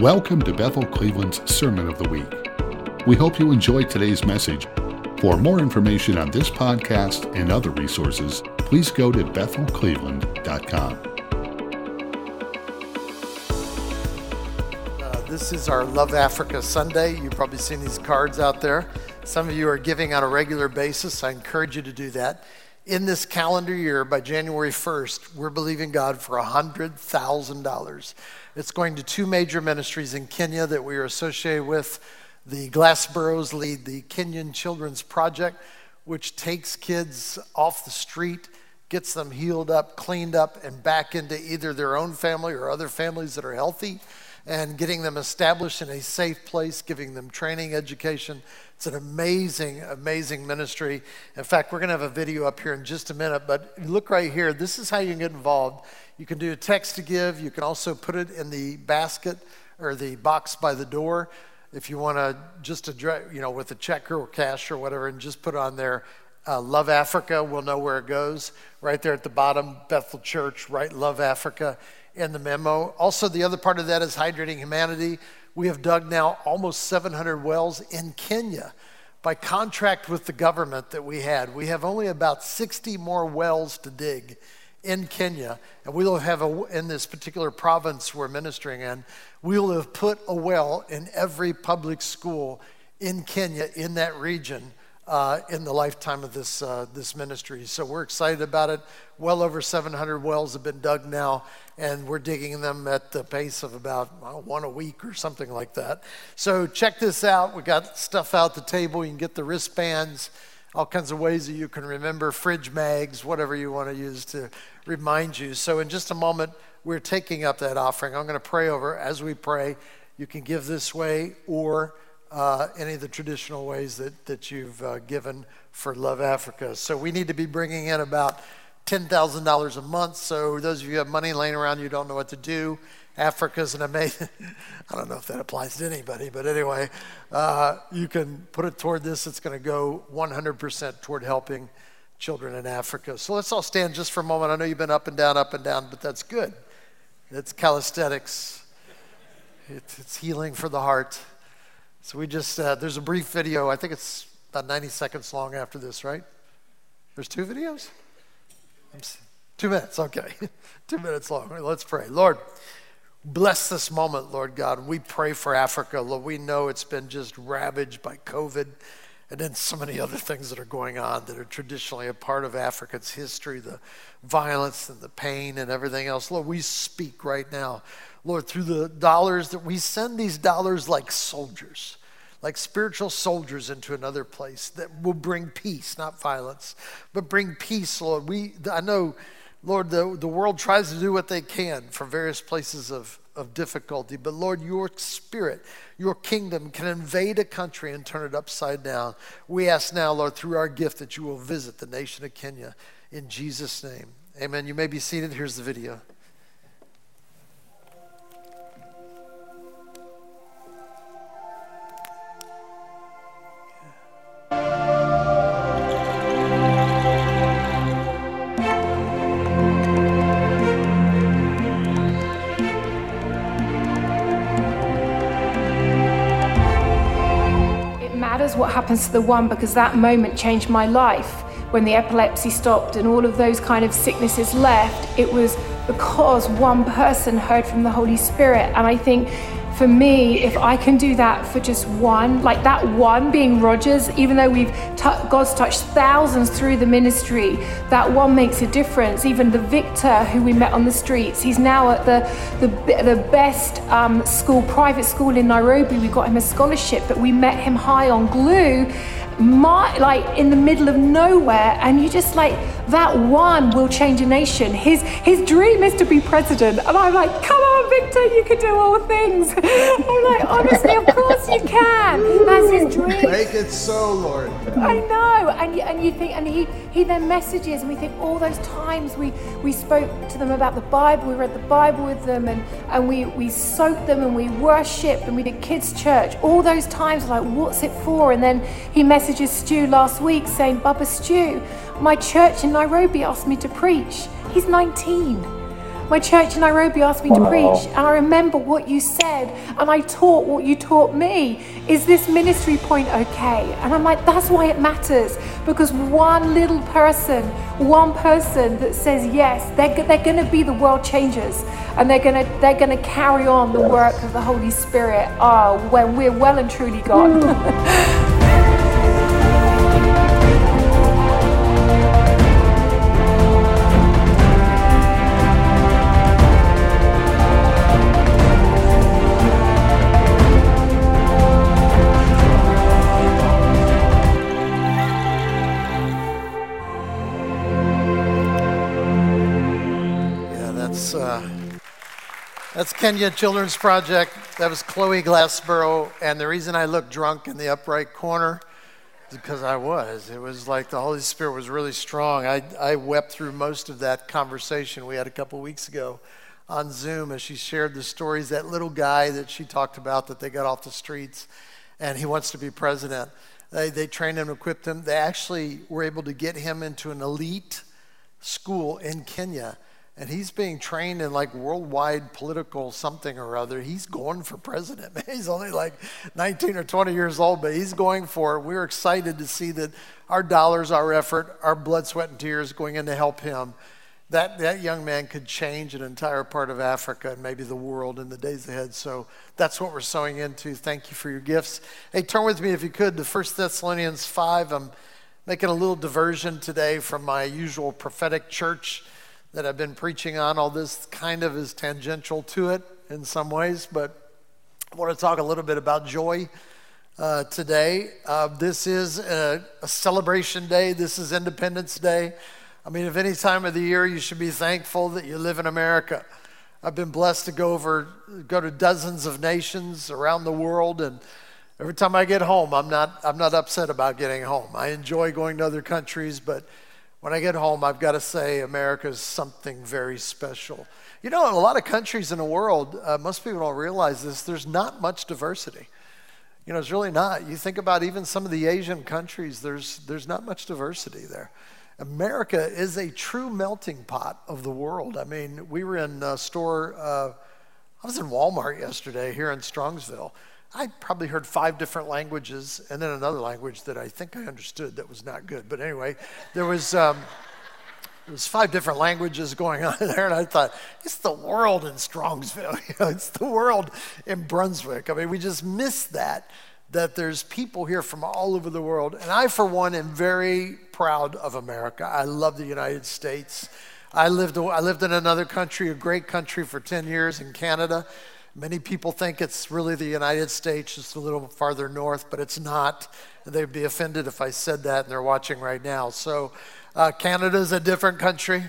Welcome to Bethel Cleveland's Sermon of the Week. We hope you enjoyed today's message. For more information on this podcast and other resources, please go to bethelcleveland.com. Uh, this is our Love Africa Sunday. You've probably seen these cards out there. Some of you are giving on a regular basis. I encourage you to do that. In this calendar year, by January 1st, we're believing God for $100,000 it's going to two major ministries in Kenya that we are associated with. The Glassboroughs lead the Kenyan Children's Project, which takes kids off the street, gets them healed up, cleaned up, and back into either their own family or other families that are healthy, and getting them established in a safe place, giving them training, education. It's an amazing, amazing ministry. In fact, we're going to have a video up here in just a minute, but look right here. This is how you can get involved. You can do a text to give. You can also put it in the basket or the box by the door if you want to just address, you know, with a check or cash or whatever, and just put on there. Uh, Love Africa, we'll know where it goes. Right there at the bottom, Bethel Church, right? Love Africa in the memo. Also, the other part of that is Hydrating Humanity. We have dug now almost 700 wells in Kenya by contract with the government that we had. We have only about 60 more wells to dig in Kenya, and we'll have a, in this particular province we're ministering in, we will have put a well in every public school in Kenya in that region uh, in the lifetime of this, uh, this ministry. So we're excited about it. Well over 700 wells have been dug now, and we're digging them at the pace of about well, one a week or something like that. So check this out. We got stuff out the table. You can get the wristbands all kinds of ways that you can remember fridge mags, whatever you want to use to remind you. So, in just a moment, we're taking up that offering. I'm going to pray over. As we pray, you can give this way or uh, any of the traditional ways that, that you've uh, given for Love Africa. So, we need to be bringing in about $10,000 a month. So, those of you who have money laying around, you don't know what to do. Africa's an amazing, I don't know if that applies to anybody, but anyway, uh, you can put it toward this. It's going to go 100% toward helping children in Africa. So let's all stand just for a moment. I know you've been up and down, up and down, but that's good. It's calisthenics, it's, it's healing for the heart. So we just, uh, there's a brief video. I think it's about 90 seconds long after this, right? There's two videos? Two minutes, okay. two minutes long. Let's pray. Lord, Bless this moment, Lord God. We pray for Africa. Lord, we know it's been just ravaged by COVID and then so many other things that are going on that are traditionally a part of Africa's history the violence and the pain and everything else. Lord, we speak right now, Lord, through the dollars that we send these dollars like soldiers, like spiritual soldiers into another place that will bring peace, not violence, but bring peace, Lord. We, I know Lord, the, the world tries to do what they can from various places of, of difficulty, but Lord, your spirit, your kingdom can invade a country and turn it upside down. We ask now, Lord, through our gift that you will visit the nation of Kenya in Jesus' name. Amen. You may be seated. Here's the video. Happens to the one because that moment changed my life. When the epilepsy stopped and all of those kind of sicknesses left, it was because one person heard from the Holy Spirit. And I think for me, if I can do that for just one, like that one being Rogers, even though we've t- God's touched thousands through the ministry, that one makes a difference. Even the Victor who we met on the streets, he's now at the the, the best um, school, private school in Nairobi. We got him a scholarship, but we met him high on glue my, like in the middle of nowhere, and you just like that one will change a nation. His his dream is to be president, and I'm like, come on, Victor, you can do all things. I'm like, honestly, of course you can. That's his dream. Make it so, Lord. I know, and you, and you think, and he he then messages, and we think all those times we we spoke to them about the Bible, we read the Bible with them, and and we we soaked them, and we worshipped, and we did kids church. All those times, like, what's it for? And then he messages messages Stu last week saying, Bubba Stu, my church in Nairobi asked me to preach. He's 19. my church in Nairobi asked me to preach, and I remember what you said, and I taught what you taught me. Is this ministry point okay? And I'm like, that's why it matters, because one little person, one person that says yes, they're, they're going to be the world changers, and they're going to they're going to carry on the work of the Holy Spirit. Oh, when we're well and truly gone. That's Kenya Children's Project. That was Chloe Glassborough. And the reason I looked drunk in the upright corner is because I was. It was like the Holy Spirit was really strong. I, I wept through most of that conversation we had a couple weeks ago on Zoom as she shared the stories. That little guy that she talked about that they got off the streets and he wants to be president. They, they trained him, equipped him. They actually were able to get him into an elite school in Kenya and he's being trained in like worldwide political something or other. He's going for president. Man, he's only like 19 or 20 years old, but he's going for it. We're excited to see that our dollars, our effort, our blood, sweat, and tears going in to help him. That, that young man could change an entire part of Africa and maybe the world in the days ahead. So that's what we're sowing into. Thank you for your gifts. Hey, turn with me if you could to 1 Thessalonians 5. I'm making a little diversion today from my usual prophetic church that I've been preaching on. All this kind of is tangential to it in some ways, but I want to talk a little bit about joy uh, today. Uh, this is a, a, celebration day, this is Independence Day. I mean, if any time of the year you should be thankful that you live in America. I've been blessed to go over, go to dozens of nations around the world, and every time I get home, I'm not, I'm not upset about getting home. I enjoy going to other countries, but when I get home, I've got to say America is something very special. You know, in a lot of countries in the world, uh, most people don't realize this, there's not much diversity. You know, it's really not. You think about even some of the Asian countries, there's, there's not much diversity there. America is a true melting pot of the world. I mean, we were in a store, uh, I was in Walmart yesterday here in Strongsville. I probably heard five different languages and then another language that I think I understood that was not good. But anyway, there was. Um, there was five different languages going on there, and I thought, it's the world in Strongsville. You know, it's the world in Brunswick. I mean, we just miss that, that there's people here from all over the world. And I, for one, am very proud of America. I love the United States. I lived, I lived in another country, a great country, for 10 years in Canada. Many people think it's really the United States, just a little farther north, but it's not. They'd be offended if I said that, and they're watching right now. So, uh, Canada is a different country,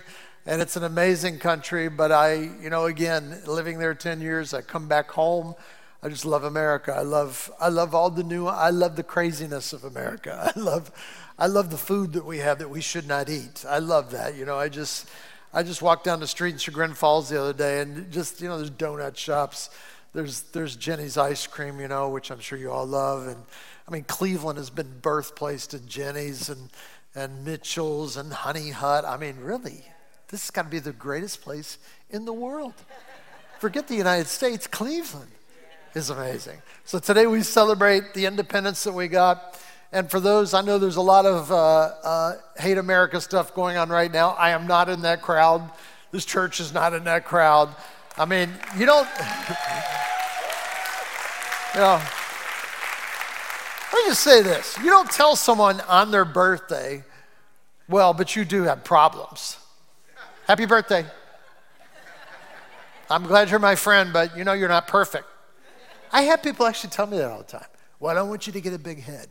and it's an amazing country. But I, you know, again, living there 10 years, I come back home. I just love America. I love, I love all the new. I love the craziness of America. I love, I love the food that we have that we should not eat. I love that. You know, I just. I just walked down the street in Chagrin Falls the other day, and just you know, there's donut shops. There's there's Jeni's ice cream, you know, which I'm sure you all love, and I mean Cleveland has been birthplace to Jeni's and and Mitchell's and Honey Hut. I mean, really, this has got to be the greatest place in the world. Forget the United States, Cleveland is amazing. So today we celebrate the independence that we got. And for those, I know there's a lot of uh, uh, hate America stuff going on right now. I am not in that crowd. This church is not in that crowd. I mean, you don't, you know, let me just say this. You don't tell someone on their birthday, well, but you do have problems. Happy birthday. I'm glad you're my friend, but you know you're not perfect. I have people actually tell me that all the time. Well, I don't want you to get a big head.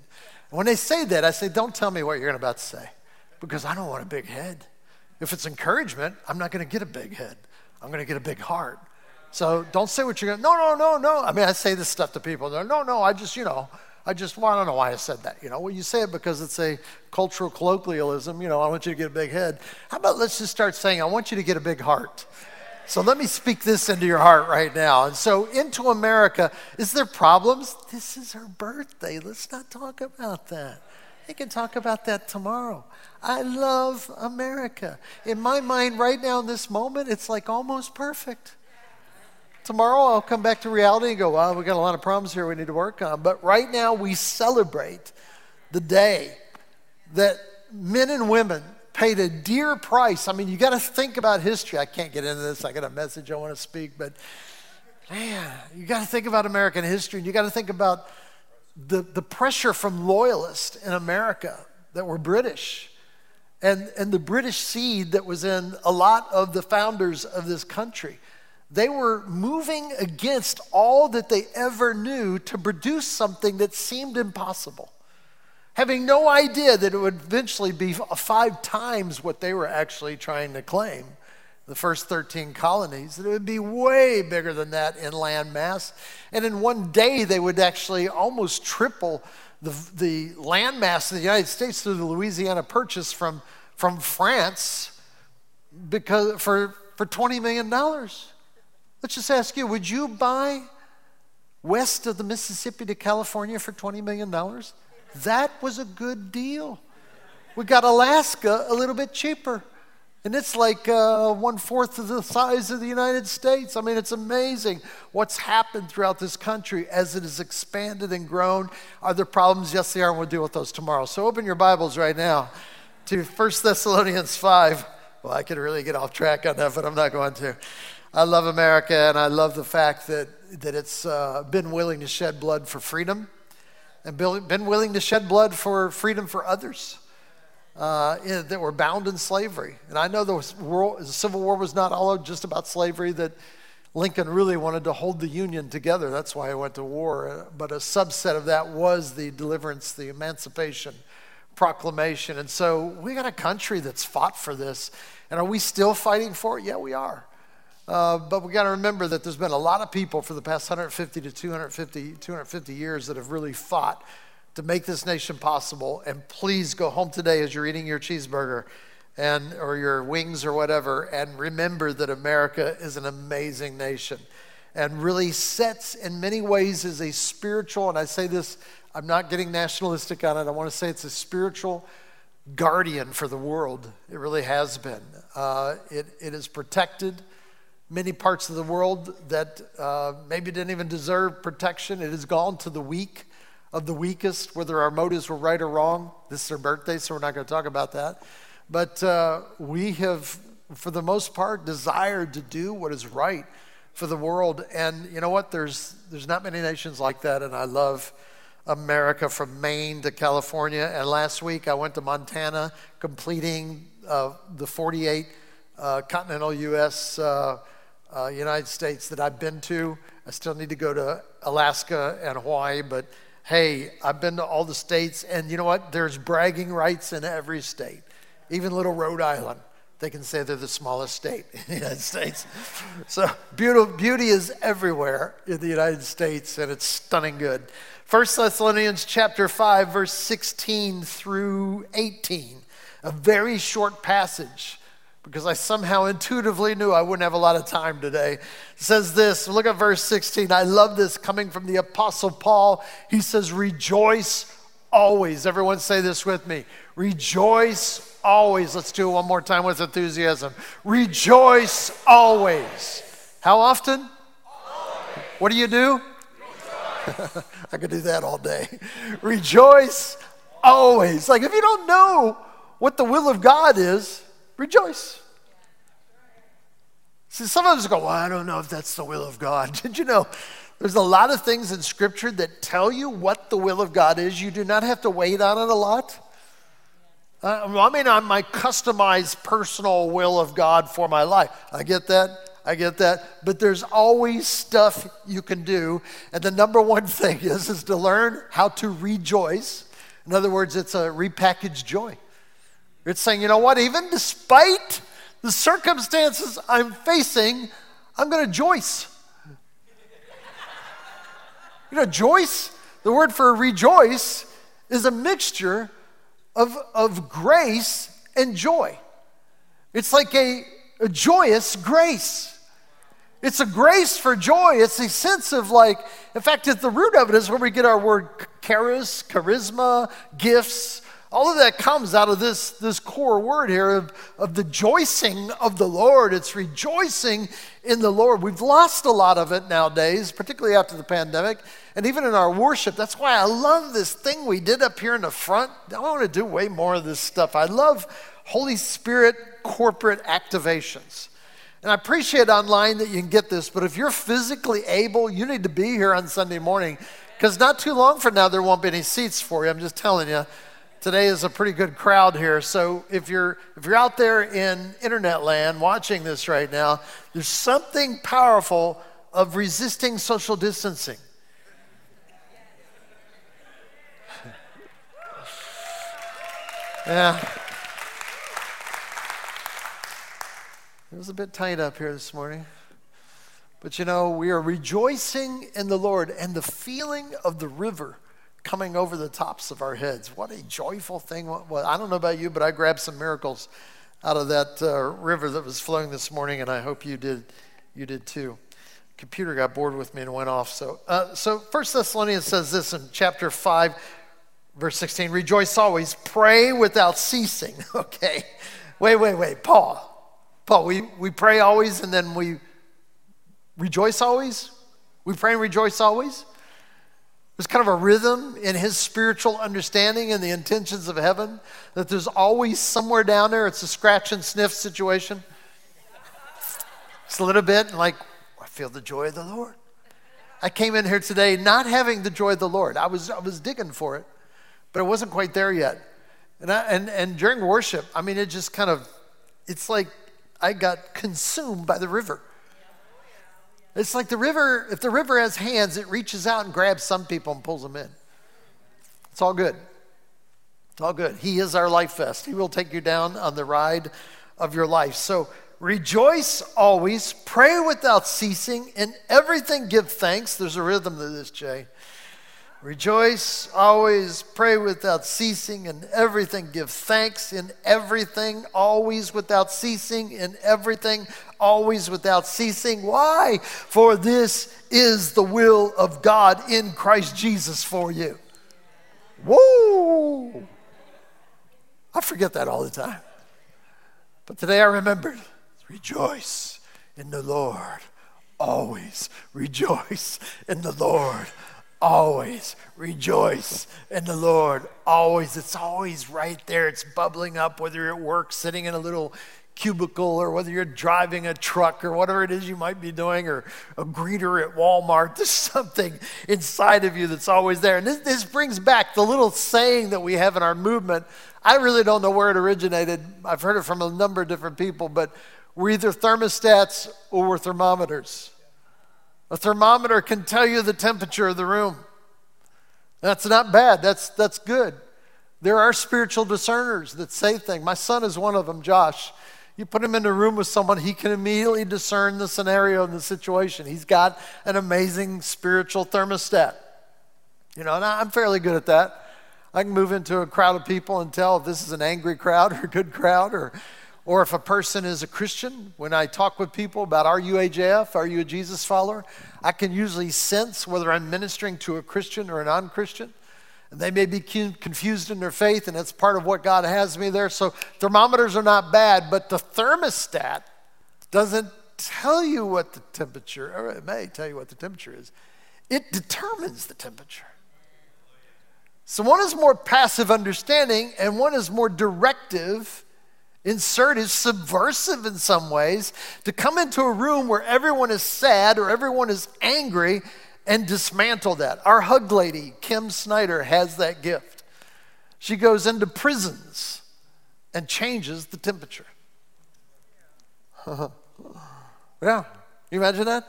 When they say that, I say, don't tell me what you're about to say because I don't want a big head. If it's encouragement, I'm not going to get a big head. I'm going to get a big heart. So don't say what you're going to, no, no, no, no. I mean, I say this stuff to people. They're, no, no, I just, you know, I just, well, I don't know why I said that. You know, well, you say it because it's a cultural colloquialism. You know, I want you to get a big head. How about let's just start saying, I want you to get a big heart. So let me speak this into your heart right now. And so, into America, is there problems? This is her birthday. Let's not talk about that. I can talk about that tomorrow. I love America. In my mind, right now, in this moment, it's like almost perfect. Tomorrow, I'll come back to reality and go, well, we've got a lot of problems here we need to work on. But right now, we celebrate the day that men and women paid a dear price. I mean, you got to think about history. I can't get into this. I got a message I want to speak, but man, you got to think about American history and you got to think about the, the pressure from loyalists in America that were British and, and the British seed that was in a lot of the founders of this country. They were moving against all that they ever knew to produce something that seemed impossible, having no idea that it would eventually be five times what they were actually trying to claim the first 13 colonies, that it would be way bigger than that in land mass. And in one day, they would actually almost triple the, the land mass of the United States through the Louisiana Purchase from, from France because, for, for $20 million. Let's just ask you would you buy west of the Mississippi to California for $20 million? That was a good deal. We got Alaska a little bit cheaper. And it's like uh, one fourth of the size of the United States. I mean, it's amazing what's happened throughout this country as it has expanded and grown. Are there problems? Yes, there are, and we'll deal with those tomorrow. So open your Bibles right now to 1 Thessalonians 5. Well, I could really get off track on that, but I'm not going to. I love America, and I love the fact that, that it's uh, been willing to shed blood for freedom and been willing to shed blood for freedom for others uh, that were bound in slavery. And I know the, world, the Civil War was not all just about slavery, that Lincoln really wanted to hold the Union together. That's why he went to war. But a subset of that was the deliverance, the emancipation proclamation. And so we got a country that's fought for this. And are we still fighting for it? Yeah, we are. Uh, but we got to remember that there's been a lot of people for the past 150 to 250, 250 years that have really fought to make this nation possible. And please go home today as you're eating your cheeseburger and or your wings or whatever and remember that America is an amazing nation and really sets in many ways is a spiritual and I say this I'm not getting nationalistic on it. I want to say it's a spiritual guardian for the world. It really has been. Uh, it, it has protected many parts of the world that uh, maybe didn't even deserve protection. It has gone to the weak of the weakest, whether our motives were right or wrong. This is their birthday, so we're not going to talk about that. But uh, we have, for the most part, desired to do what is right for the world. And you know what? There's, there's not many nations like that, and I love America from Maine to California. And last week I went to Montana, completing uh, the 48 uh, continental U.S. Uh, United States that I've been to. I still need to go to Alaska and Hawaii, but hey, I've been to all the states, and you know what? There's bragging rights in every state, even little Rhode Island. They can say they're the smallest state in the United States. So beauty, beauty is everywhere in the United States, and it's stunning good. 1 Thessalonians chapter 5, verse 16 through 18, a very short passage because I somehow intuitively knew I wouldn't have a lot of time today. It says this, look at verse 16. I love this coming from the Apostle Paul. He says, Rejoice always. Everyone say this with me. Rejoice always. Let's do it one more time with enthusiasm. Rejoice always. How often? Always. What do you do? I could do that all day. Rejoice always. Like if you don't know what the will of God is, rejoice. See, some of us go, Well, I don't know if that's the will of God. Did you know there's a lot of things in Scripture that tell you what the will of God is? You do not have to wait on it a lot. Uh, I mean, I'm my customized personal will of God for my life. I get that. I get that. But there's always stuff you can do. And the number one thing is, is to learn how to rejoice. In other words, it's a repackaged joy. It's saying, you know what, even despite the circumstances I'm facing, I'm going to joyce. You know, joyce, the word for rejoice, is a mixture of, of grace and joy. It's like a, a joyous grace. It's a grace for joy. It's a sense of like, in fact, at the root of it is where we get our word charis, charisma, gifts, All of that comes out of this, this core word here of, of the joicing of the Lord. It's rejoicing in the Lord. We've lost a lot of it nowadays, particularly after the pandemic, and even in our worship. That's why I love this thing we did up here in the front. I want to do way more of this stuff. I love Holy Spirit corporate activations. And I appreciate online that you can get this, but if you're physically able, you need to be here on Sunday morning because not too long from now there won't be any seats for you. I'm just telling you. Today is a pretty good crowd here. So if you're if you're out there in internet land watching this right now, there's something powerful of resisting social distancing. yeah. It was a bit tight up here this morning. But you know, we are rejoicing in the Lord and the feeling of the river coming over the tops of our heads. What a joyful thing. I don't know about you, but I grabbed some miracles out of that uh, river that was flowing this morning, and I hope you did, you did too. Computer got bored with me and went off. So, uh, so First Thessalonians says this in chapter 5, verse 16 Rejoice always, pray without ceasing. Okay. Wait, wait, wait. Paul, Paul, we, we pray always and then we rejoice always? We pray and rejoice always? There's kind of a rhythm in his spiritual understanding and the intentions of heaven that there's always somewhere down there, it's a scratch and sniff situation. It's a little bit like, I feel the joy of the Lord. I came in here today not having the joy of the Lord. I was, I was digging for it, but it wasn't quite there yet. And, I, and, and during worship, I mean, it just kind of, it's like I got consumed by the river. It's like the river, if the river has hands, it reaches out and grabs some people and pulls them in. It's all good. It's all good. He is our life vest. He will take you down on the ride of your life. So rejoice always, pray without ceasing, in everything give thanks. There's a rhythm to this, Jay. Rejoice always, pray without ceasing, in everything give thanks, in everything, always without ceasing, in everything, always without ceasing. Why? For this is the will of God in Christ Jesus for you. Whoa! I forget that all the time. But today I remembered rejoice in the Lord. Always rejoice in the Lord always rejoice in the Lord. Always. It's always right there. It's bubbling up, whether you're at work, sitting in a little cubicle, or whether you're driving a truck, or whatever it is you might be doing, or a greeter at Walmart. There's something inside of you that's always there. And this, this brings back the little saying that we have in our movement. I really don't know where it originated. I've heard it from a number of different people, but we're either thermostats or we're thermometers. A thermometer can tell you the temperature of the room. That's not bad, that's, that's good. There are spiritual discerners that say things. My son is one of them, Josh. You put him in a room with someone, he can immediately discern the scenario and the situation. He's got an amazing spiritual thermostat. You know, and I'm fairly good at that. I can move into a crowd of people and tell if this is an angry crowd or a good crowd or or if a person is a Christian, when I talk with people about are you AJF, are you a Jesus follower, I can usually sense whether I'm ministering to a Christian or a non Christian. And they may be confused in their faith, and that's part of what God has me there. So thermometers are not bad, but the thermostat doesn't tell you what the temperature, or it may tell you what the temperature is. It determines the temperature. So one is more passive understanding, and one is more directive Insert is subversive in some ways to come into a room where everyone is sad or everyone is angry and dismantle that. Our hug lady, Kim Snyder, has that gift. She goes into prisons and changes the temperature. yeah, you imagine that?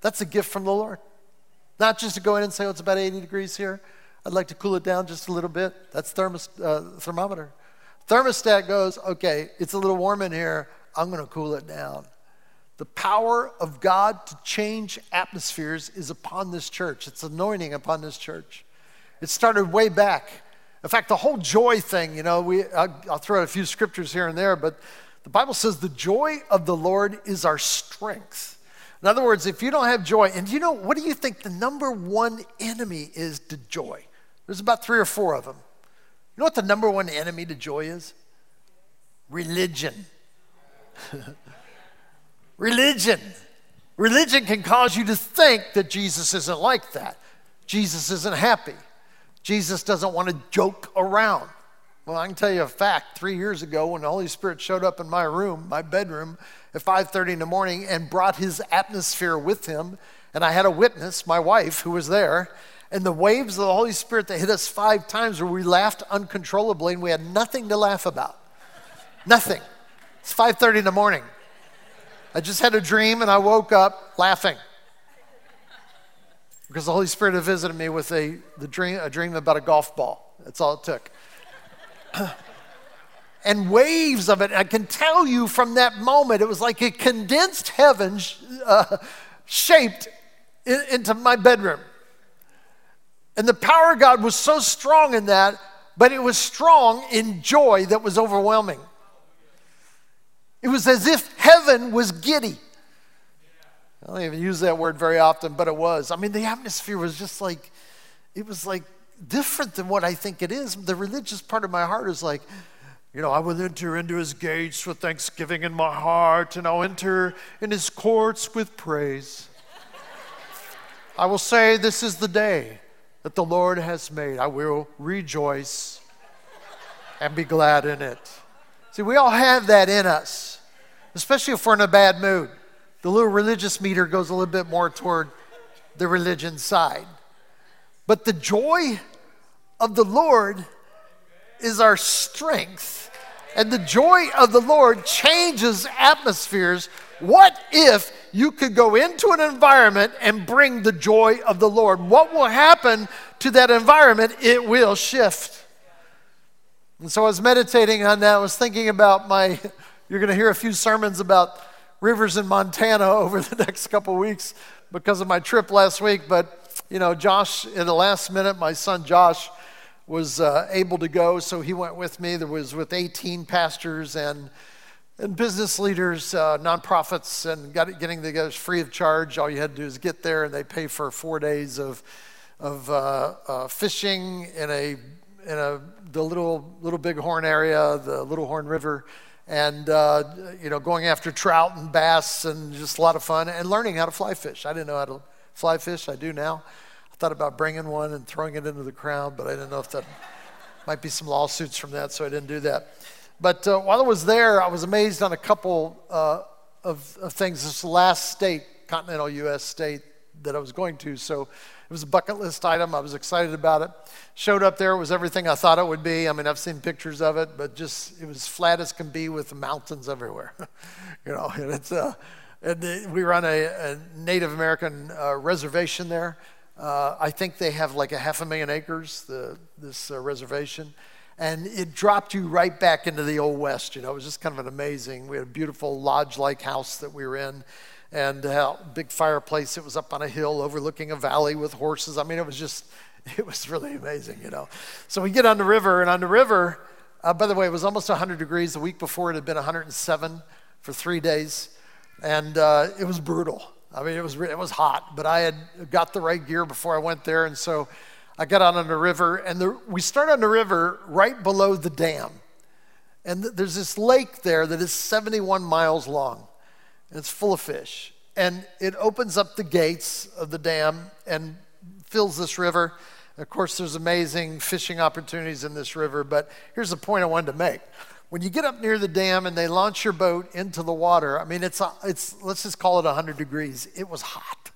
That's a gift from the Lord. Not just to go in and say, oh, it's about 80 degrees here. I'd like to cool it down just a little bit. That's thermos, uh, thermometer. Thermostat goes, okay, it's a little warm in here. I'm going to cool it down. The power of God to change atmospheres is upon this church. It's anointing upon this church. It started way back. In fact, the whole joy thing, you know, we, I'll, I'll throw out a few scriptures here and there, but the Bible says the joy of the Lord is our strength. In other words, if you don't have joy, and you know, what do you think the number one enemy is to joy? There's about three or four of them You know what the number one enemy to joy is? Religion. Religion. Religion can cause you to think that Jesus isn't like that. Jesus isn't happy. Jesus doesn't want to joke around. Well, I can tell you a fact. Three years ago, when the Holy Spirit showed up in my room, my bedroom, at 5:30 in the morning, and brought His atmosphere with Him, and I had a witness, my wife, who was there, and the waves of the Holy Spirit that hit us five times, where we laughed uncontrollably, and we had nothing to laugh about. nothing. It's 5:30 in the morning. I just had a dream, and I woke up laughing because the Holy Spirit had visited me with a, the dream, a dream about a golf ball. That's all it took. and waves of it. I can tell you from that moment, it was like a condensed heaven uh, shaped in, into my bedroom. And the power of God was so strong in that, but it was strong in joy that was overwhelming. It was as if heaven was giddy. I don't even use that word very often, but it was. I mean, the atmosphere was just like, it was like different than what I think it is. The religious part of my heart is like, you know, I will enter into his gates with thanksgiving in my heart, and I'll enter in his courts with praise. I will say, This is the day that the Lord has made. I will rejoice and be glad in it. See, we all have that in us, especially if we're in a bad mood. The little religious meter goes a little bit more toward the religion side. But the joy of the Lord is our strength. And the joy of the Lord changes atmospheres. What if you could go into an environment and bring the joy of the Lord? What will happen to that environment? It will shift. And so I was meditating on that. I was thinking about my, you're going to hear a few sermons about rivers in Montana over the next couple weeks because of my trip last week. But you know, Josh, in the last minute, my son Josh was uh, able to go, so he went with me. There was with 18 pastors and and business leaders, uh, nonprofits, and got getting together free of charge. All you had to do is get there, and they pay for four days of of uh, uh fishing in a in a the little little Bighorn area, the Little Horn River, and uh, you know going after trout and bass, and just a lot of fun, and learning how to fly fish. I didn't know how to fly fish. I do now. I thought about bringing one and throwing it into the crowd, but I didn't know if that might be some lawsuits from that, so I didn't do that. But uh, while I was there, I was amazed on a couple uh, of, of things. This last state, continental U.S. state that I was going to, so it was a bucket list item. I was excited about it. Showed up there, it was everything I thought it would be. I mean, I've seen pictures of it, but just it was flat as can be with mountains everywhere. you know, and it's uh, and we were on a, a Native American uh, reservation there. Uh, I think they have like a half a million acres, the, this uh, reservation. And it dropped you right back into the Old West. You know, it was just kind of an amazing. We had a beautiful lodge like house that we were in and a big fireplace. It was up on a hill overlooking a valley with horses. I mean, it was just, it was really amazing, you know. So we get on the river, and on the river, uh, by the way, it was almost 100 degrees. The week before, it had been 107 for three days and uh, it was brutal. I mean, it was it was hot, but I had got the right gear before I went there, and so I got out on the river, and the, we start on the river right below the dam, and th- there's this lake there that is 71 miles long, and it's full of fish, and it opens up the gates of the dam and fills this river. Of course, there's amazing fishing opportunities in this river, but here's the point I wanted to make when you get up near the dam and they launch your boat into the water, I mean, it's, it's let's just call it 100 degrees. It was hot.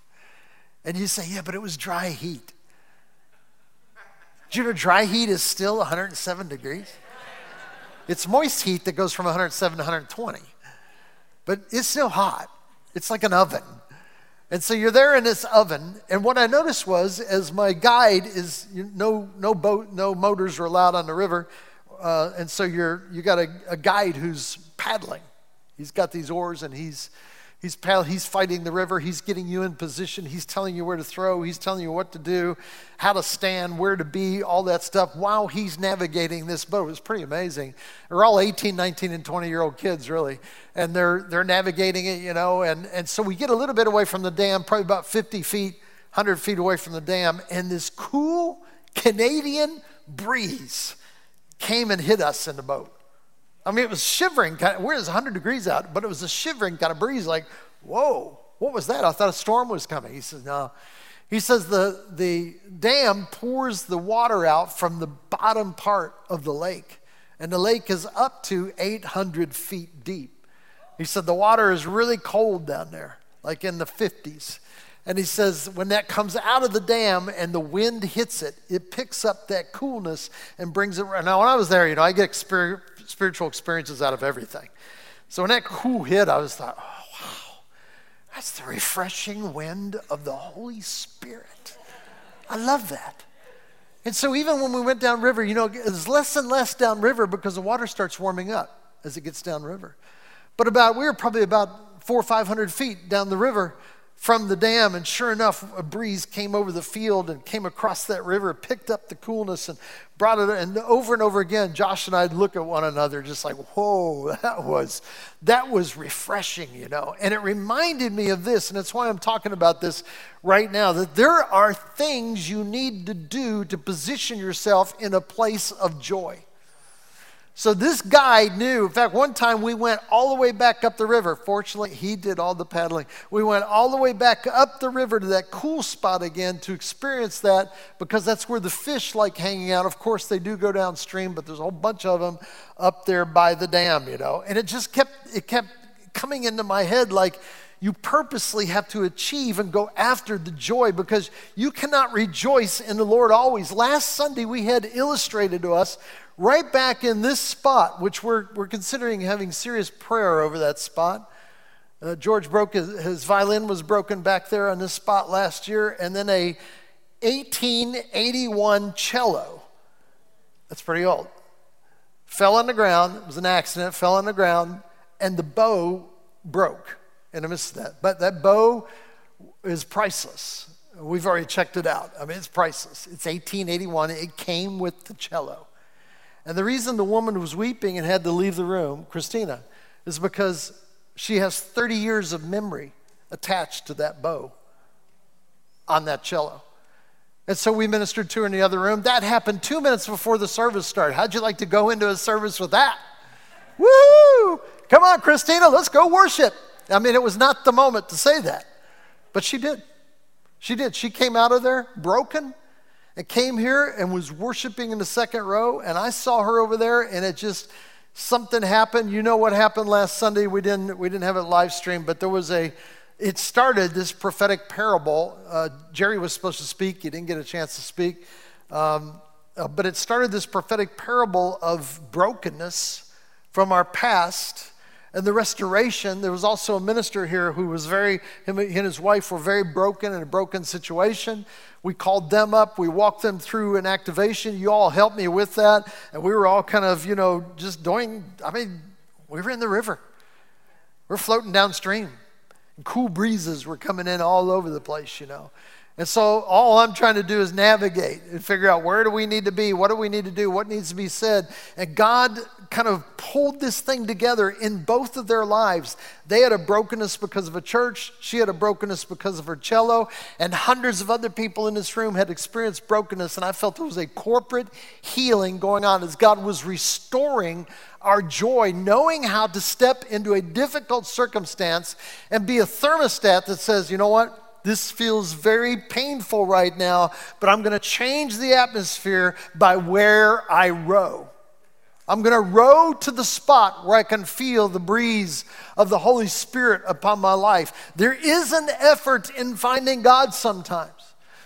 And you say, yeah, but it was dry heat. Do you know dry heat is still 107 degrees? It's moist heat that goes from 107 to 120. But it's still hot. It's like an oven. And so you're there in this oven, and what I noticed was, as my guide is no no boat, no motors are allowed on the river, uh, and so you're you got a, a, guide who's paddling. He's got these oars and he's he's paddle, he's fighting the river. He's getting you in position. He's telling you where to throw. He's telling you what to do, how to stand, where to be, all that stuff while he's navigating this boat. It's pretty amazing. They're all 18, 19, and 20 year old kids really, and they're they're navigating it, you know. And and so we get a little bit away from the dam, probably about 50 feet, 100 feet away from the dam, and this cool Canadian breeze came and hit us in the boat. I mean, it was shivering. Kind of, it was 100 degrees out, but it was a shivering kind of breeze. Like, whoa, what was that? I thought a storm was coming. He says, no. He says the, the dam pours the water out from the bottom part of the lake, and the lake is up to 800 feet deep. He said the water is really cold down there, like in the 50s. And he says, when that comes out of the dam and the wind hits it, it picks up that coolness and brings it. Now, when I was there, you know, I get spiritual experiences out of everything. So when that cool hit, I was thought, oh, wow, that's the refreshing wind of the Holy Spirit. I love that. And so even when we went downriver, you know, it's less and less downriver because the water starts warming up as it gets downriver. But about, we were probably about four or 500 feet down the river from the dam, and sure enough, a breeze came over the field and came across that river, picked up the coolness and brought it. And over and over again, Josh and I'd look at one another, just like, "Whoa, that was that was refreshing," you know. And it reminded me of this, and that's why I'm talking about this right now. That there are things you need to do to position yourself in a place of joy. So this guy knew. In fact, one time we went all the way back up the river. Fortunately, he did all the paddling. We went all the way back up the river to that cool spot again to experience that because that's where the fish like hanging out. Of course, they do go downstream, but there's a whole bunch of them up there by the dam, you know. And it just kept it kept coming into my head like you purposely have to achieve and go after the joy because you cannot rejoice in the Lord always. Last Sunday, we had illustrated to us right back in this spot, which we're, we're considering having serious prayer over that spot. Uh, George broke his, his, violin was broken back there on this spot last year, and then a 1881 cello. That's pretty old. Fell on the ground. It was an accident. Fell on the ground, and the bow broke the midst of that. But that bow is priceless. We've already checked it out. I mean, it's priceless. It's 1881. It came with the cello. And the reason the woman was weeping and had to leave the room, Christina, is because she has 30 years of memory attached to that bow on that cello. And so we ministered to her in the other room. That happened two minutes before the service started. How'd you like to go into a service with that? Woo! Come on, Christina, let's go worship. I mean, it was not the moment to say that, but she did. She did. She came out of there broken, and came here and was worshiping in the second row, and I saw her over there, and it just something happened. You know what happened last Sunday? We didn't we didn't have it live stream, but there was a. It started this prophetic parable. Uh, Jerry was supposed to speak. He didn't get a chance to speak, um, uh, but it started this prophetic parable of brokenness from our past and the restoration. There was also a minister here who was very, him and his wife were very broken in a broken situation. We called them up, we walked them through an activation. You all helped me with that. And we were all kind of, you know, just doing, I mean, we were in the river. We're floating downstream. And cool breezes were coming in all over the place, you know. And so all I'm trying to do is navigate and figure out where do we need to be, what do we need to do, what needs to be said. And God kind of pulled this thing together in both of their lives. They had a brokenness because of a church, she had a brokenness because of her cello, and hundreds of other people in this room had experienced brokenness. And I felt there was a corporate healing going on as God was restoring our joy, knowing how to step into a difficult circumstance and be a thermostat that says, you know what? This feels very painful right now, but I'm going to change the atmosphere by where I row. I'm going to row to the spot where I can feel the breeze of the Holy Spirit upon my life. There is an effort in finding God sometimes.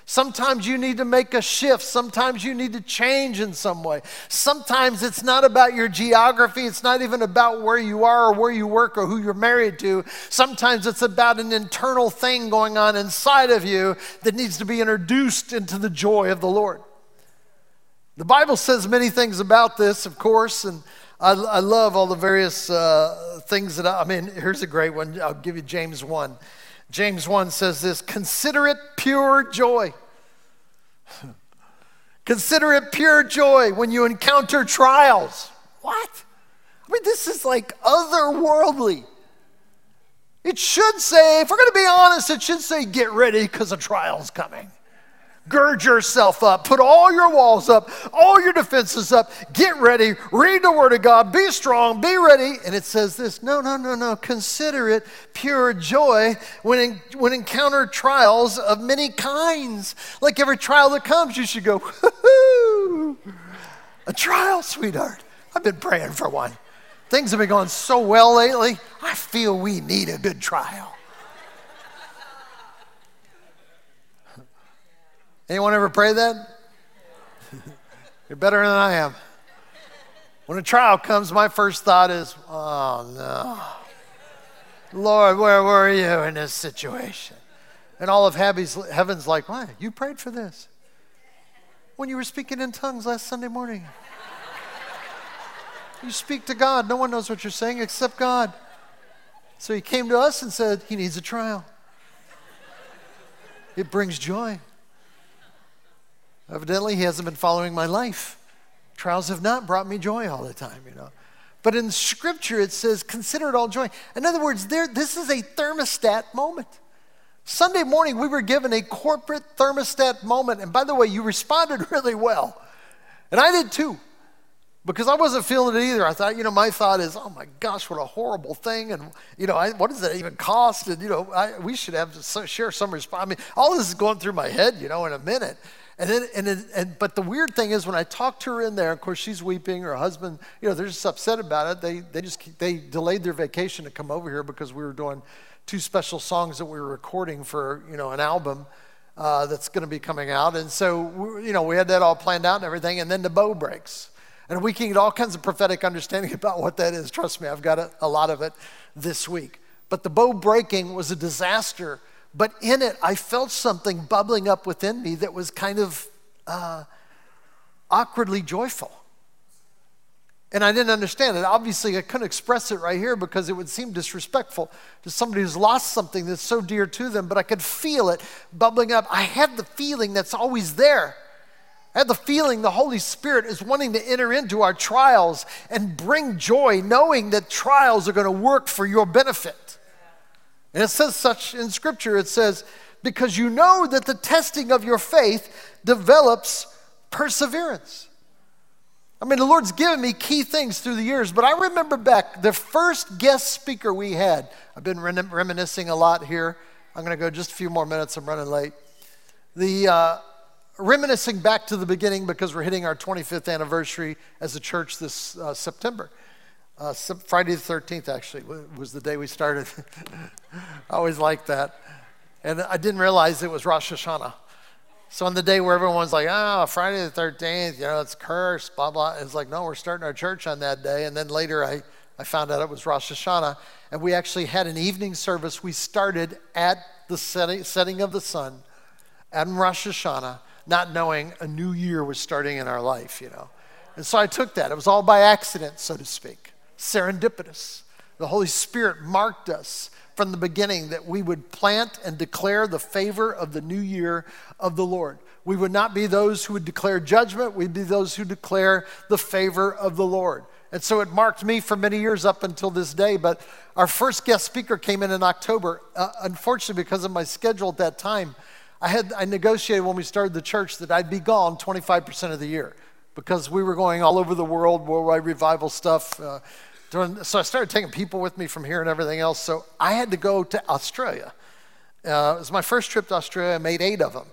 Sometimes you need to make a shift. Sometimes you need to change in some way. Sometimes it's not about your geography. It's not even about where you are or where you work or who you're married to. Sometimes it's about an internal thing going on inside of you that needs to be introduced into the joy of the Lord. The Bible says many things about this, of course, and I, I love all the various uh, things that I, I mean, here's a great one. I'll give you James 1. James 1 says this Consider it pure joy. Consider it pure joy when you encounter trials. What? I mean, this is like otherworldly. It should say, if we're going to be honest, it should say, get ready because a trial's coming. Gird yourself up. Put all your walls up, all your defenses up. Get ready. Read the Word of God. Be strong. Be ready. And it says this no, no, no, no. Consider it pure joy when, in, when encounter trials of many kinds. Like every trial that comes, you should go, a trial, sweetheart. I've been praying for one. Things have been going so well lately. I feel we need a good trial. Anyone ever pray that? You're better than I am. When a trial comes, my first thought is, oh no. Lord, where were you in this situation? And all of heaven's like, why? You prayed for this. When you were speaking in tongues last Sunday morning. You speak to God. No one knows what you're saying except God. So he came to us and said, He needs a trial. It brings joy. Evidently, he hasn't been following my life. Trials have not brought me joy all the time, you know. But in scripture, it says, consider it all joy. In other words, there, this is a thermostat moment. Sunday morning, we were given a corporate thermostat moment. And by the way, you responded really well. And I did too, because I wasn't feeling it either. I thought, you know, my thought is, oh my gosh, what a horrible thing. And, you know, I, what does that even cost? And, you know, I, we should have to share some response. I mean, all this is going through my head, you know, in a minute. And then, and, and but the weird thing is when I talked to her in there, of course she's weeping. Her husband, you know, they're just upset about it. They they just they delayed their vacation to come over here because we were doing two special songs that we were recording for you know an album uh, that's going to be coming out. And so we, you know we had that all planned out and everything. And then the bow breaks, and we can get all kinds of prophetic understanding about what that is. Trust me, I've got a, a lot of it this week. But the bow breaking was a disaster but in it, I felt something bubbling up within me that was kind of uh, awkwardly joyful. And I didn't understand it. Obviously, I couldn't express it right here because it would seem disrespectful to somebody who's lost something that's so dear to them, but I could feel it bubbling up. I had the feeling that's always there. I had the feeling the Holy Spirit is wanting to enter into our trials and bring joy, knowing that trials are going to work for your benefit. And it says such in Scripture it says, because you know that the testing of your faith develops perseverance. I mean, the Lord's given me key things through the years, but I remember back the first guest speaker we had. I've been reminiscing a lot here. I'm going to go just a few more minutes. I'm running late. The uh, reminiscing back to the beginning because we're hitting our 25th anniversary as a church this uh, September. Uh, Friday the 13th, actually, was the day we started. I always liked that. And I didn't realize it was Rosh Hashanah. So on the day where everyone's like, oh, Friday the 13th, you know, it's cursed, blah, blah. It's like, no, we're starting our church on that day. And then later I, I found out it was Rosh Hashanah. And we actually had an evening service. We started at the setting, setting of the sun at Rosh Hashanah, not knowing a new year was starting in our life, you know. And so I took that. It was all by accident, so to speak serendipitous. The Holy Spirit marked us from the beginning that we would plant and declare the favor of the new year of the Lord. We would not be those who would declare judgment, we'd be those who declare the favor of the Lord. And so it marked me for many years up until this day. But our first guest speaker came in in October. Uh, unfortunately, because of my schedule at that time, I had I negotiated when we started the church that I'd be gone 25% of the year because we were going all over the world, worldwide revival stuff. Uh, doing, so I started taking people with me from here and everything else. So I had to go to Australia. Uh, it was my first trip to Australia. I made eight of them.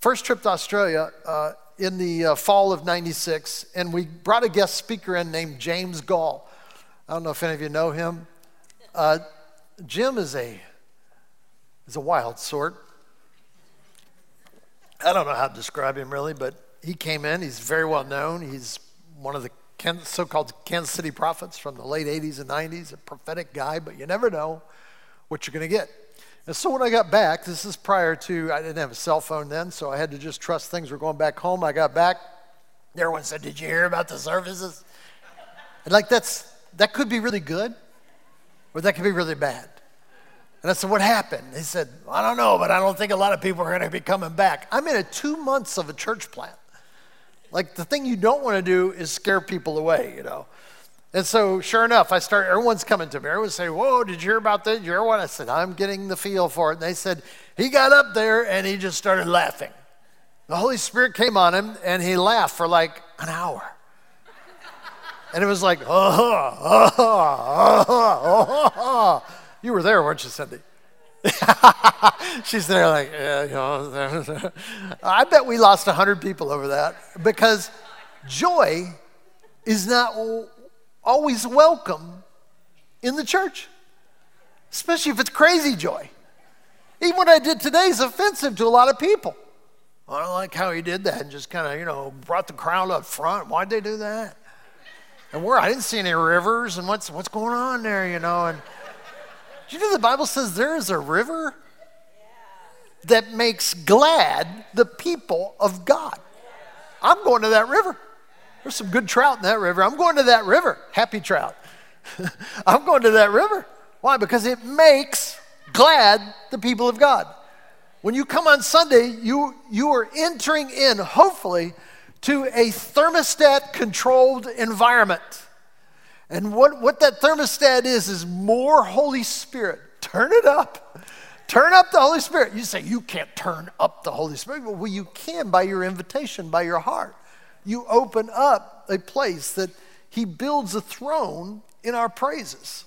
First trip to Australia uh, in the uh, fall of 96, and we brought a guest speaker in named James Goll. I don't know if any of you know him. Uh, Jim is a, is a wild sort. I don't know how to describe him really, but he came in. He's very well known. He's one of the so called Kansas City prophets from the late 80s and 90s, a prophetic guy, but you never know what you're going to get. And so when I got back, this is prior to, I didn't have a cell phone then, so I had to just trust things were going back home. I got back. Everyone said, Did you hear about the services? And like, that's, that could be really good, or that could be really bad. And I said, What happened? He said, I don't know, but I don't think a lot of people are going to be coming back. I'm in a two months of a church plant. Like the thing you don't want to do is scare people away, you know. And so, sure enough, I start. Everyone's coming to me. Everyone's saying, "Whoa, did you hear about this? Did you hear what?" I said, "I'm getting the feel for it." And they said, "He got up there and he just started laughing." The Holy Spirit came on him and he laughed for like an hour. And it was like, oh, oh, oh, oh, oh. You were there, weren't you, Cindy? She's there like, yeah, you know. I bet we lost 100 people over that because joy is not always welcome in the church, especially if it's crazy joy. Even what I did today is offensive to a lot of people. I don't like how he did that and just kind of, you know, brought the crowd up front. Why'd they do that? And where I didn't see any rivers and what's what's going on there, you know. And you know the Bible says there is a river that makes glad the people of God. I'm going to that river. There's some good trout in that river. I'm going to that river. Happy trout. I'm going to that river. Why? Because it makes glad the people of God. When you come on Sunday, you, you are entering in, hopefully, to a thermostat controlled environment. And what, what that thermostat is, is more Holy Spirit. Turn it up. Turn up the Holy Spirit. You say, you can't turn up the Holy Spirit. Well, you can by your invitation, by your heart. You open up a place that He builds a throne in our praises.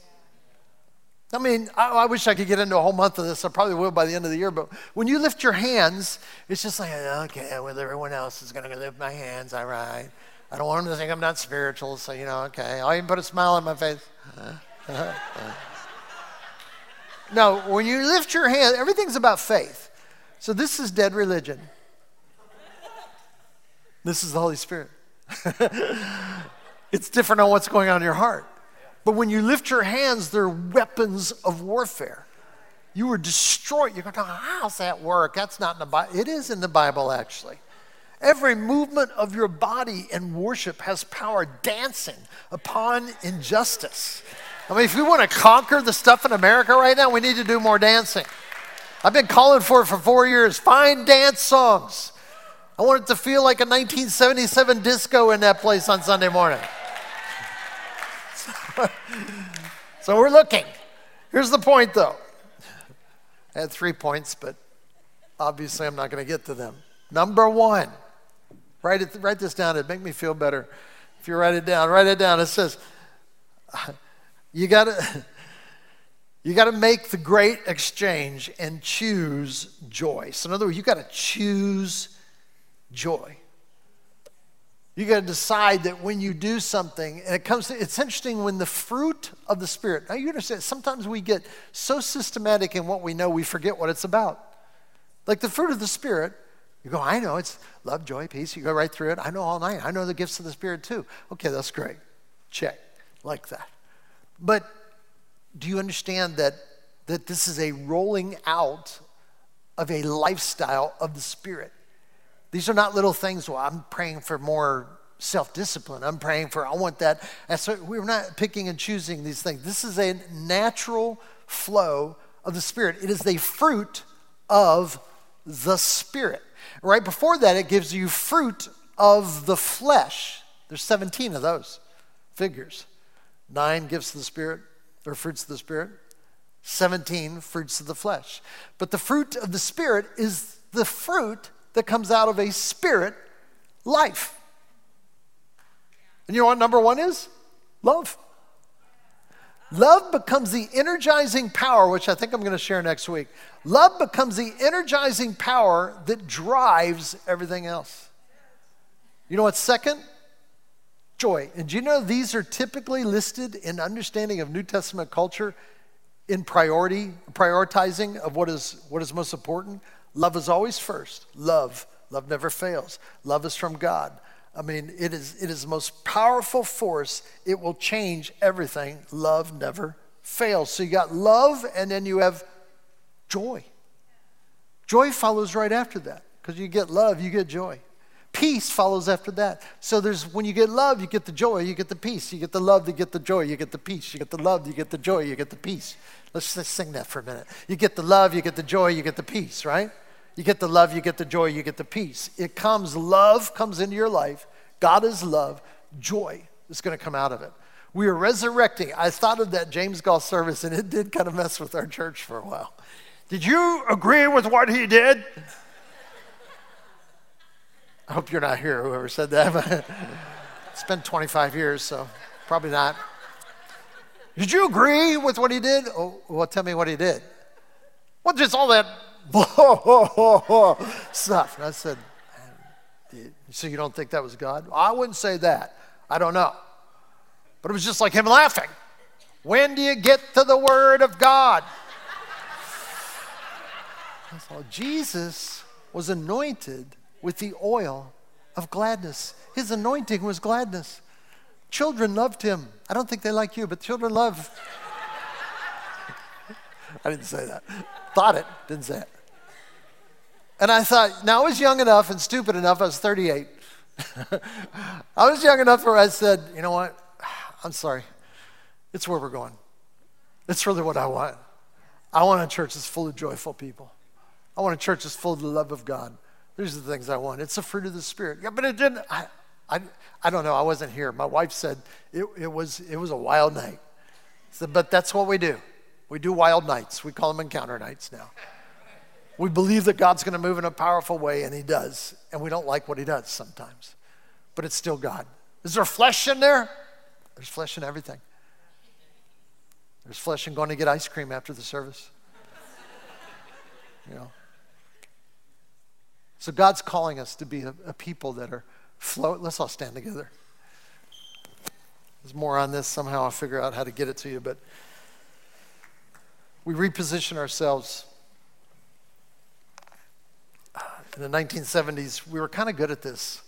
I mean, I, I, wish I could get into a whole month of this. I probably will by the end of the year. But when you lift your hands, it's just like, okay, well, everyone else is going to lift my hands. All right. I don't want them to think I'm not spiritual. So, you know, okay. I'll even put a smile on my face. no, when you lift your hand, everything's about faith. So this is dead religion. This is the Holy Spirit. it's different on what's going on in your heart. But when you lift your hands, they're weapons of warfare. You were destroyed. You're going, to how's that work? That's not in the Bible. It is in the Bible, actually. Every movement of your body in worship has power dancing upon injustice. I mean, if we want to conquer the stuff in America right now, we need to do more dancing. I've been calling for it for four years. Find dance songs. I want it to feel like a 1977 disco in that place on Sunday morning. so we're looking. Here's the point, though. I had three points, but obviously I'm not going to get to them. Number one, write, it, write this down. It'd make me feel better if you write it down. Write it down. It says, you got to. You got to make the great exchange and choose joy. So, in other words, you got to choose joy. You got to decide that when you do something, and it comes, to, it's interesting when the fruit of the Spirit, now you understand, sometimes we get so systematic in what we know, we forget what it's about. Like the fruit of the Spirit, you go, I know it's love, joy, peace. You go right through it. I know all nine. I know the gifts of the Spirit too. Okay, that's great. Check. Like that. But do you understand that, that this is a rolling out of a lifestyle of the Spirit? These are not little things. Well, I'm praying for more self discipline. I'm praying for, I want that. And so we're not picking and choosing these things. This is a natural flow of the Spirit, it is the fruit of the Spirit. Right before that, it gives you fruit of the flesh. There's 17 of those figures. Nine gifts of the Spirit, or fruits of the Spirit. 17 fruits of the flesh. But the fruit of the Spirit is the fruit that comes out of a spirit life. And you know what number one is? Love. Love becomes the energizing power, which I think I'm going to share next week. Love becomes the energizing power that drives everything else. You know what's second? Joy. And do you know these are typically listed in understanding of New Testament culture in priority, prioritizing of what is, what is most important? Love is always first. Love. Love never fails. Love is from God. I mean, it is, it is the most powerful force. It will change everything. Love never fails. So you got love, and then you have joy. Joy follows right after that because you get love, you get joy. Peace follows after that. So there's when you get love, you get the joy, you get the peace. You get the love, you get the joy, you get the peace. You get the love, you get the joy, you get the peace. Let's just sing that for a minute. You get the love, you get the joy, you get the peace, right? You get the love, you get the joy, you get the peace. It comes, love comes into your life. God is love. Joy is going to come out of it. We are resurrecting. I thought of that James Goll service, and it did kind of mess with our church for a while. Did you agree with what he did? I hope you're not here, whoever said that. it's been 25 years, so probably not. Did you agree with what he did? Oh, well, tell me what he did. Well, just all that stuff. And I said, so you don't think that was God? I wouldn't say that. I don't know. But it was just like him laughing. When do you get to the Word of God? So Jesus was anointed with the oil of gladness. His anointing was gladness. Children loved him. I don't think they like you, but children love. I didn't say that. Thought it, didn't say it. And I thought, now I was young enough and stupid enough, I was 38. I was young enough where I said, you know what? I'm sorry. It's where we're going. It's really what I want. I want a church that's full of joyful people. I want a church that's full of the love of God. These are the things I want. It's the fruit of the Spirit. Yeah, but it didn't. I, I, I don't know. I wasn't here. My wife said it, it, was, it was a wild night. Said, but that's what we do. We do wild nights. We call them encounter nights now. We believe that God's going to move in a powerful way, and He does. And we don't like what He does sometimes. But it's still God. Is there flesh in there? There's flesh in everything. There's flesh in going to get ice cream after the service. You know. So God's calling us to be a, a people that are float. Let's all stand together. There's more on this. Somehow I'll figure out how to get it to you, but we reposition ourselves. In the 1970s, we were kind of good at this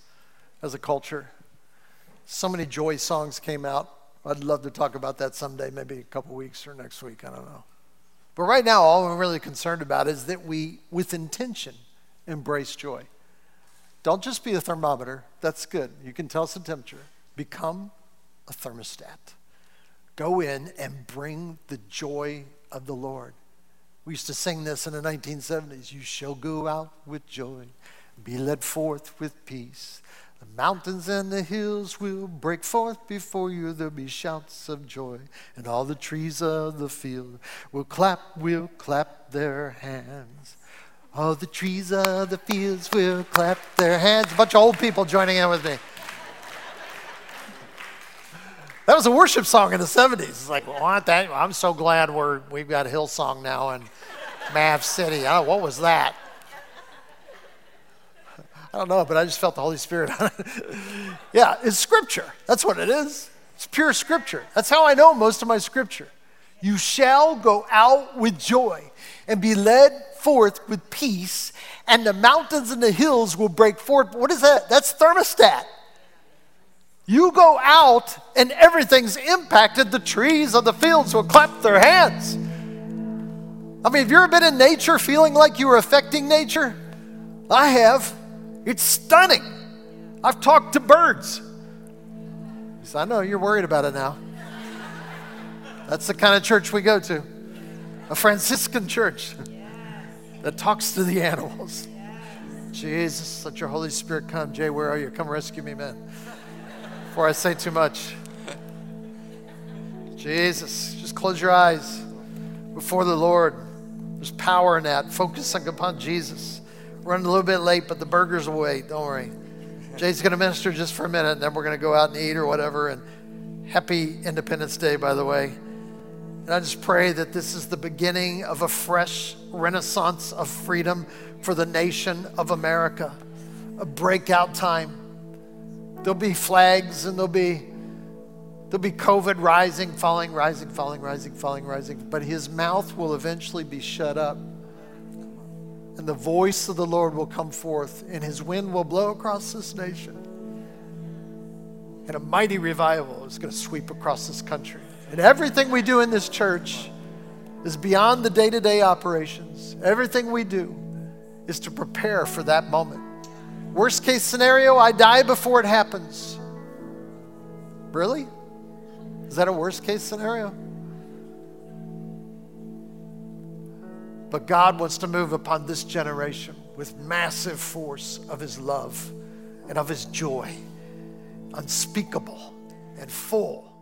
as a culture. So many joy songs came out. I'd love to talk about that someday, maybe a couple weeks or next week. I don't know. But right now, all we're really concerned about is that we, with intention, embrace joy. Don't just be a thermometer. That's good. You can tell us the temperature. Become a thermostat. Go in and bring the joy of the Lord. We used to sing this in the 1970s. You shall go out with joy, be led forth with peace. The mountains and the hills will break forth before you. There'll be shouts of joy, and all the trees of the field will clap, will clap their hands. All the trees of the fields will clap their hands. A bunch of old people joining in with me. That was a worship song in the 70s. It's like, well, aren't that? I'm so glad we're, we've got Hillsong now in Mav City. Oh, what was that? I don't know, but I just felt the Holy Spirit on it. yeah, it's scripture. That's what it is. It's pure scripture. That's how I know most of my scripture. You shall go out with joy and be led forth with peace, and the mountains and the hills will break forth. What is that? That's thermostat. You go out and everything's impacted. The trees of the fields will clap their hands. I mean, have you ever been in nature feeling like you were affecting nature? I have. It's stunning. I've talked to birds. Said, I know you're worried about it now. That's the kind of church we go to a Franciscan church that talks to the animals. Jesus, let your Holy Spirit come. Jay, where are you? Come rescue me, man. Before I say too much. Jesus, just close your eyes before the Lord. There's power in that. Focusing upon Jesus. Running a little bit late, but the burgers will wait. Don't worry. Jay's going to minister just for a minute, and then we're going to go out and eat or whatever. And happy Independence Day, by the way. And I just pray that this is the beginning of a fresh renaissance of freedom for the nation of America, a breakout time. There'll be flags and there'll be there'll be COVID rising, falling, rising, falling, rising, falling, rising, but his mouth will eventually be shut up. And the voice of the Lord will come forth, and his wind will blow across this nation. And a mighty revival is going to sweep across this country. And everything we do in this church is beyond the day to day operations. Everything we do is to prepare for that moment. Worst case scenario, I die before it happens. Really? Is that a worst case scenario? But God wants to move upon this generation with massive force of His love and of His joy, unspeakable and full